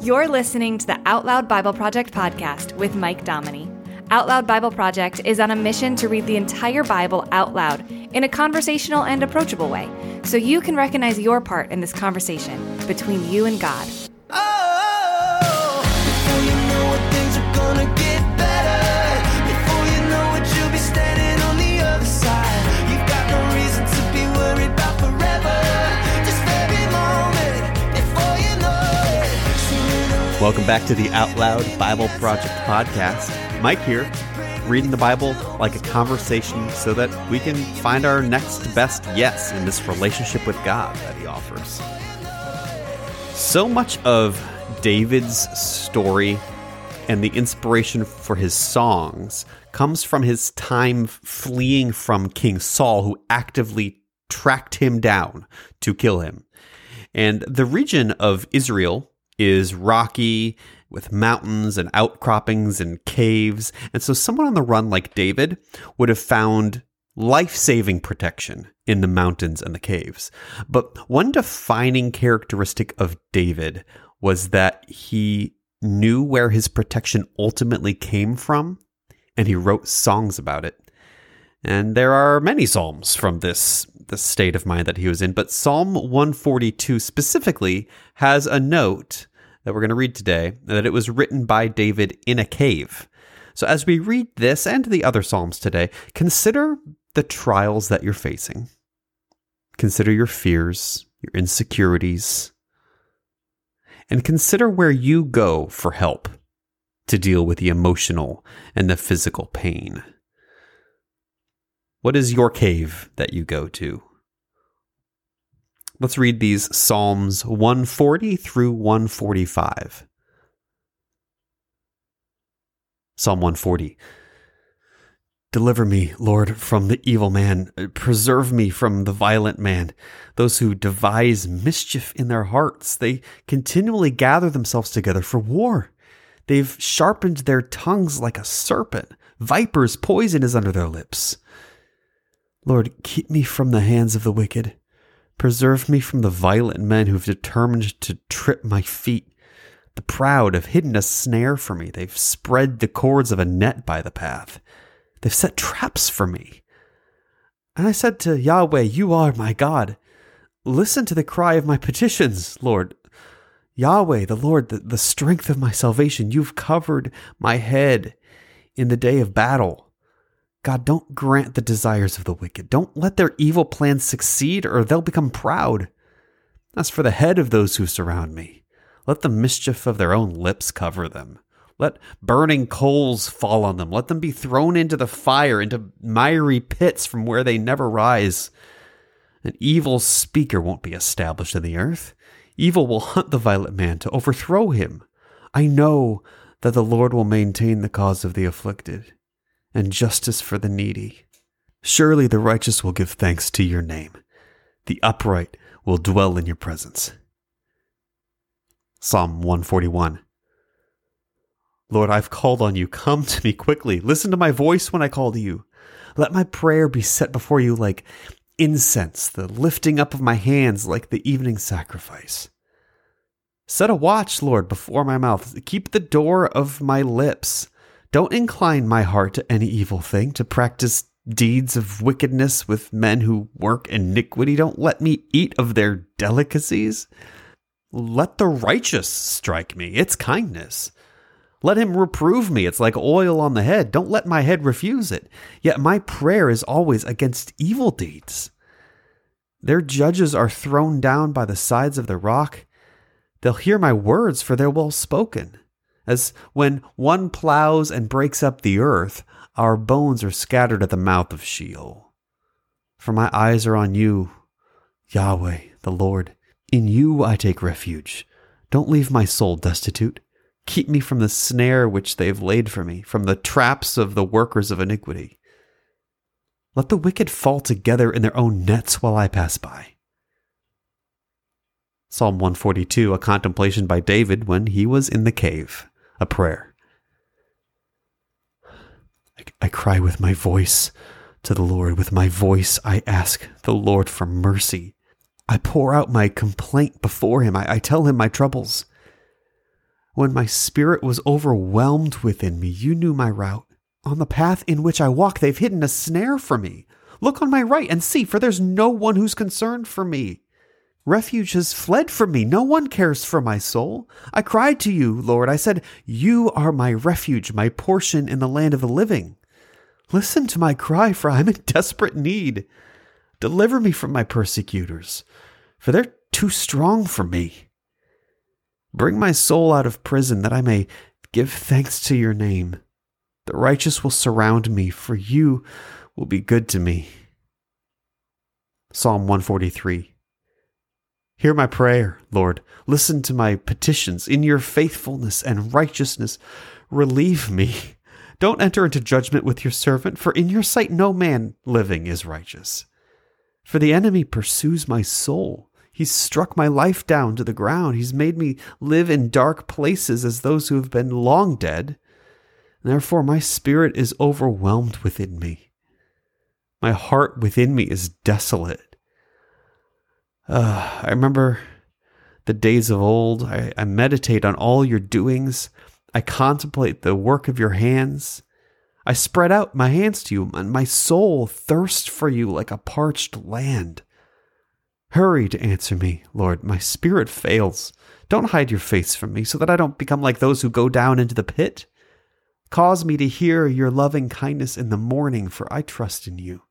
You're listening to the Out Loud Bible Project podcast with Mike Dominy. Out Loud Bible Project is on a mission to read the entire Bible out loud in a conversational and approachable way so you can recognize your part in this conversation between you and God. Welcome back to the Out Loud Bible Project podcast. Mike here, reading the Bible like a conversation so that we can find our next best yes in this relationship with God that he offers. So much of David's story and the inspiration for his songs comes from his time fleeing from King Saul, who actively tracked him down to kill him. And the region of Israel is rocky with mountains and outcroppings and caves. And so someone on the run like David would have found life saving protection in the mountains and the caves. But one defining characteristic of David was that he knew where his protection ultimately came from and he wrote songs about it. And there are many psalms from this the state of mind that he was in, but Psalm 142 specifically has a note that we're going to read today that it was written by David in a cave. So as we read this and the other psalms today, consider the trials that you're facing. Consider your fears, your insecurities, and consider where you go for help to deal with the emotional and the physical pain. What is your cave that you go to? Let's read these Psalms 140 through 145. Psalm 140. Deliver me, Lord, from the evil man. Preserve me from the violent man. Those who devise mischief in their hearts, they continually gather themselves together for war. They've sharpened their tongues like a serpent. Viper's poison is under their lips. Lord, keep me from the hands of the wicked. Preserve me from the violent men who've determined to trip my feet. The proud have hidden a snare for me. They've spread the cords of a net by the path. They've set traps for me. And I said to Yahweh, You are my God. Listen to the cry of my petitions, Lord. Yahweh, the Lord, the, the strength of my salvation, you've covered my head in the day of battle. God, don't grant the desires of the wicked. Don't let their evil plans succeed, or they'll become proud. As for the head of those who surround me, let the mischief of their own lips cover them. Let burning coals fall on them. Let them be thrown into the fire, into miry pits from where they never rise. An evil speaker won't be established in the earth. Evil will hunt the violent man to overthrow him. I know that the Lord will maintain the cause of the afflicted and justice for the needy. Surely the righteous will give thanks to your name. The upright will dwell in your presence. Psalm 141. Lord, I've called on you. Come to me quickly. Listen to my voice when I call to you. Let my prayer be set before you like incense, the lifting up of my hands like the evening sacrifice. Set a watch, Lord, before my mouth. Keep the door of my lips. Don't incline my heart to any evil thing, to practice deeds of wickedness with men who work iniquity. Don't let me eat of their delicacies. Let the righteous strike me. It's kindness. Let him reprove me. It's like oil on the head. Don't let my head refuse it. Yet my prayer is always against evil deeds. Their judges are thrown down by the sides of the rock. They'll hear my words, for they're well spoken. As when one plows and breaks up the earth, our bones are scattered at the mouth of Sheol. For my eyes are on you, Yahweh, the Lord. In you I take refuge. Don't leave my soul destitute. Keep me from the snare which they have laid for me, from the traps of the workers of iniquity. Let the wicked fall together in their own nets while I pass by. Psalm 142, a contemplation by David when he was in the cave, a prayer. I, I cry with my voice to the Lord. With my voice, I ask the Lord for mercy. I pour out my complaint before him. I, I tell him my troubles. When my spirit was overwhelmed within me, you knew my route. On the path in which I walk, they've hidden a snare for me. Look on my right and see, for there's no one who's concerned for me. Refuge has fled from me. No one cares for my soul. I cried to you, Lord. I said, You are my refuge, my portion in the land of the living. Listen to my cry, for I'm in desperate need. Deliver me from my persecutors, for they're too strong for me. Bring my soul out of prison that I may give thanks to your name. The righteous will surround me, for you will be good to me. Psalm 143 Hear my prayer, Lord. Listen to my petitions. In your faithfulness and righteousness, relieve me. Don't enter into judgment with your servant, for in your sight no man living is righteous. For the enemy pursues my soul. He's struck my life down to the ground. He's made me live in dark places as those who have been long dead. Therefore, my spirit is overwhelmed within me. My heart within me is desolate. Uh, I remember the days of old. I, I meditate on all your doings. I contemplate the work of your hands. I spread out my hands to you, and my soul thirsts for you like a parched land. Hurry to answer me, Lord. My spirit fails. Don't hide your face from me, so that I don't become like those who go down into the pit. Cause me to hear your loving kindness in the morning, for I trust in you.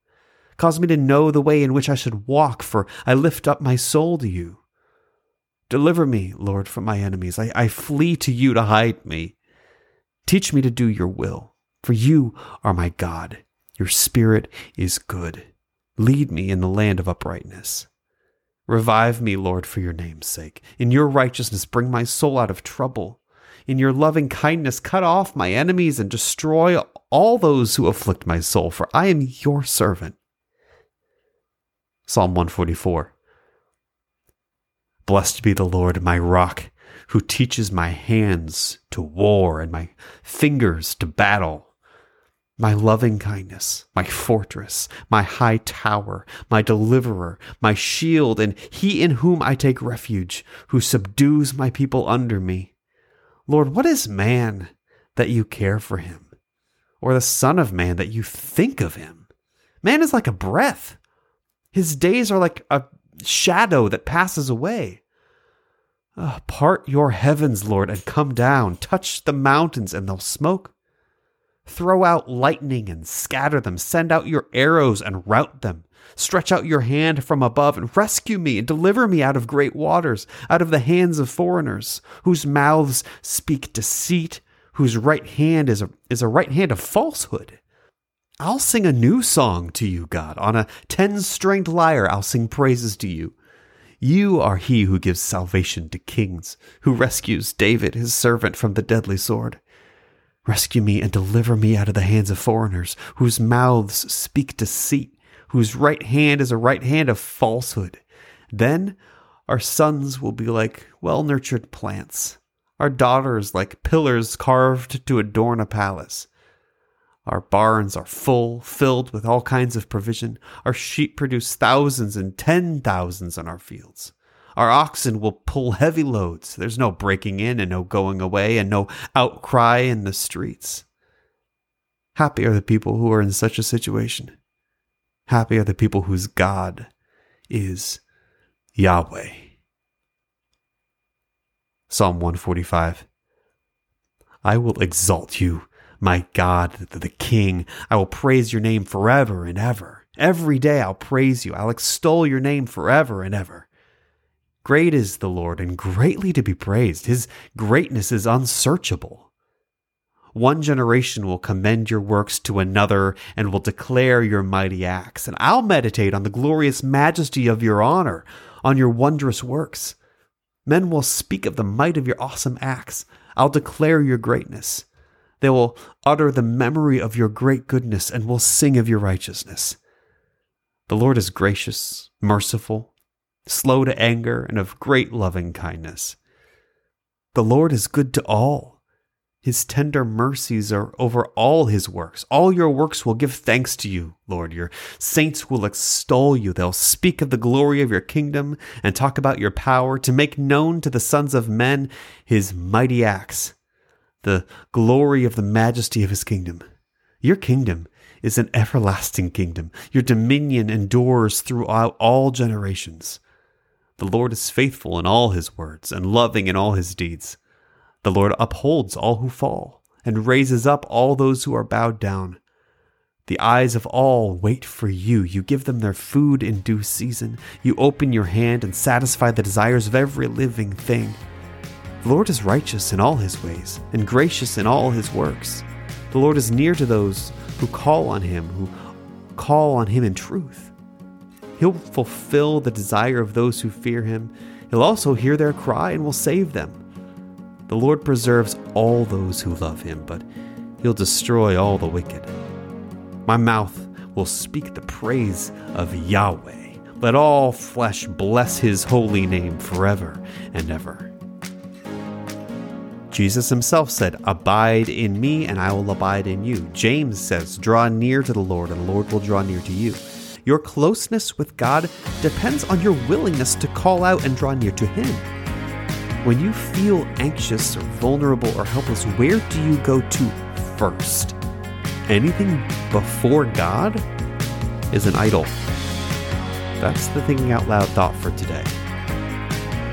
Cause me to know the way in which I should walk, for I lift up my soul to you. Deliver me, Lord, from my enemies. I, I flee to you to hide me. Teach me to do your will, for you are my God. Your spirit is good. Lead me in the land of uprightness. Revive me, Lord, for your name's sake. In your righteousness, bring my soul out of trouble. In your loving kindness, cut off my enemies and destroy all those who afflict my soul, for I am your servant. Psalm 144. Blessed be the Lord, my rock, who teaches my hands to war and my fingers to battle. My loving kindness, my fortress, my high tower, my deliverer, my shield, and he in whom I take refuge, who subdues my people under me. Lord, what is man that you care for him, or the Son of Man that you think of him? Man is like a breath. His days are like a shadow that passes away. Oh, part your heavens, Lord, and come down. Touch the mountains, and they'll smoke. Throw out lightning and scatter them. Send out your arrows and rout them. Stretch out your hand from above and rescue me and deliver me out of great waters, out of the hands of foreigners, whose mouths speak deceit, whose right hand is a, is a right hand of falsehood. I'll sing a new song to you, God. On a ten stringed lyre, I'll sing praises to you. You are he who gives salvation to kings, who rescues David, his servant, from the deadly sword. Rescue me and deliver me out of the hands of foreigners, whose mouths speak deceit, whose right hand is a right hand of falsehood. Then our sons will be like well nurtured plants, our daughters like pillars carved to adorn a palace. Our barns are full, filled with all kinds of provision. Our sheep produce thousands and ten thousands on our fields. Our oxen will pull heavy loads. There's no breaking in and no going away and no outcry in the streets. Happy are the people who are in such a situation. Happy are the people whose God is Yahweh. Psalm 145 I will exalt you my God, the King, I will praise your name forever and ever. Every day I'll praise you. I'll extol your name forever and ever. Great is the Lord and greatly to be praised. His greatness is unsearchable. One generation will commend your works to another and will declare your mighty acts. And I'll meditate on the glorious majesty of your honor, on your wondrous works. Men will speak of the might of your awesome acts. I'll declare your greatness. They will utter the memory of your great goodness and will sing of your righteousness. The Lord is gracious, merciful, slow to anger, and of great loving kindness. The Lord is good to all. His tender mercies are over all his works. All your works will give thanks to you, Lord. Your saints will extol you. They'll speak of the glory of your kingdom and talk about your power to make known to the sons of men his mighty acts, the glory of the majesty of his kingdom. Your kingdom is an everlasting kingdom. Your dominion endures throughout all generations. The Lord is faithful in all his words and loving in all his deeds. The Lord upholds all who fall and raises up all those who are bowed down. The eyes of all wait for you. You give them their food in due season. You open your hand and satisfy the desires of every living thing. The Lord is righteous in all his ways and gracious in all his works. The Lord is near to those who call on him, who call on him in truth. He'll fulfill the desire of those who fear him. He'll also hear their cry and will save them. The Lord preserves all those who love him, but he'll destroy all the wicked. My mouth will speak the praise of Yahweh. Let all flesh bless his holy name forever and ever. Jesus himself said, Abide in me, and I will abide in you. James says, Draw near to the Lord, and the Lord will draw near to you. Your closeness with God depends on your willingness to call out and draw near to him. When you feel anxious or vulnerable or helpless, where do you go to first? Anything before God is an idol. That's the Thinking Out Loud thought for today.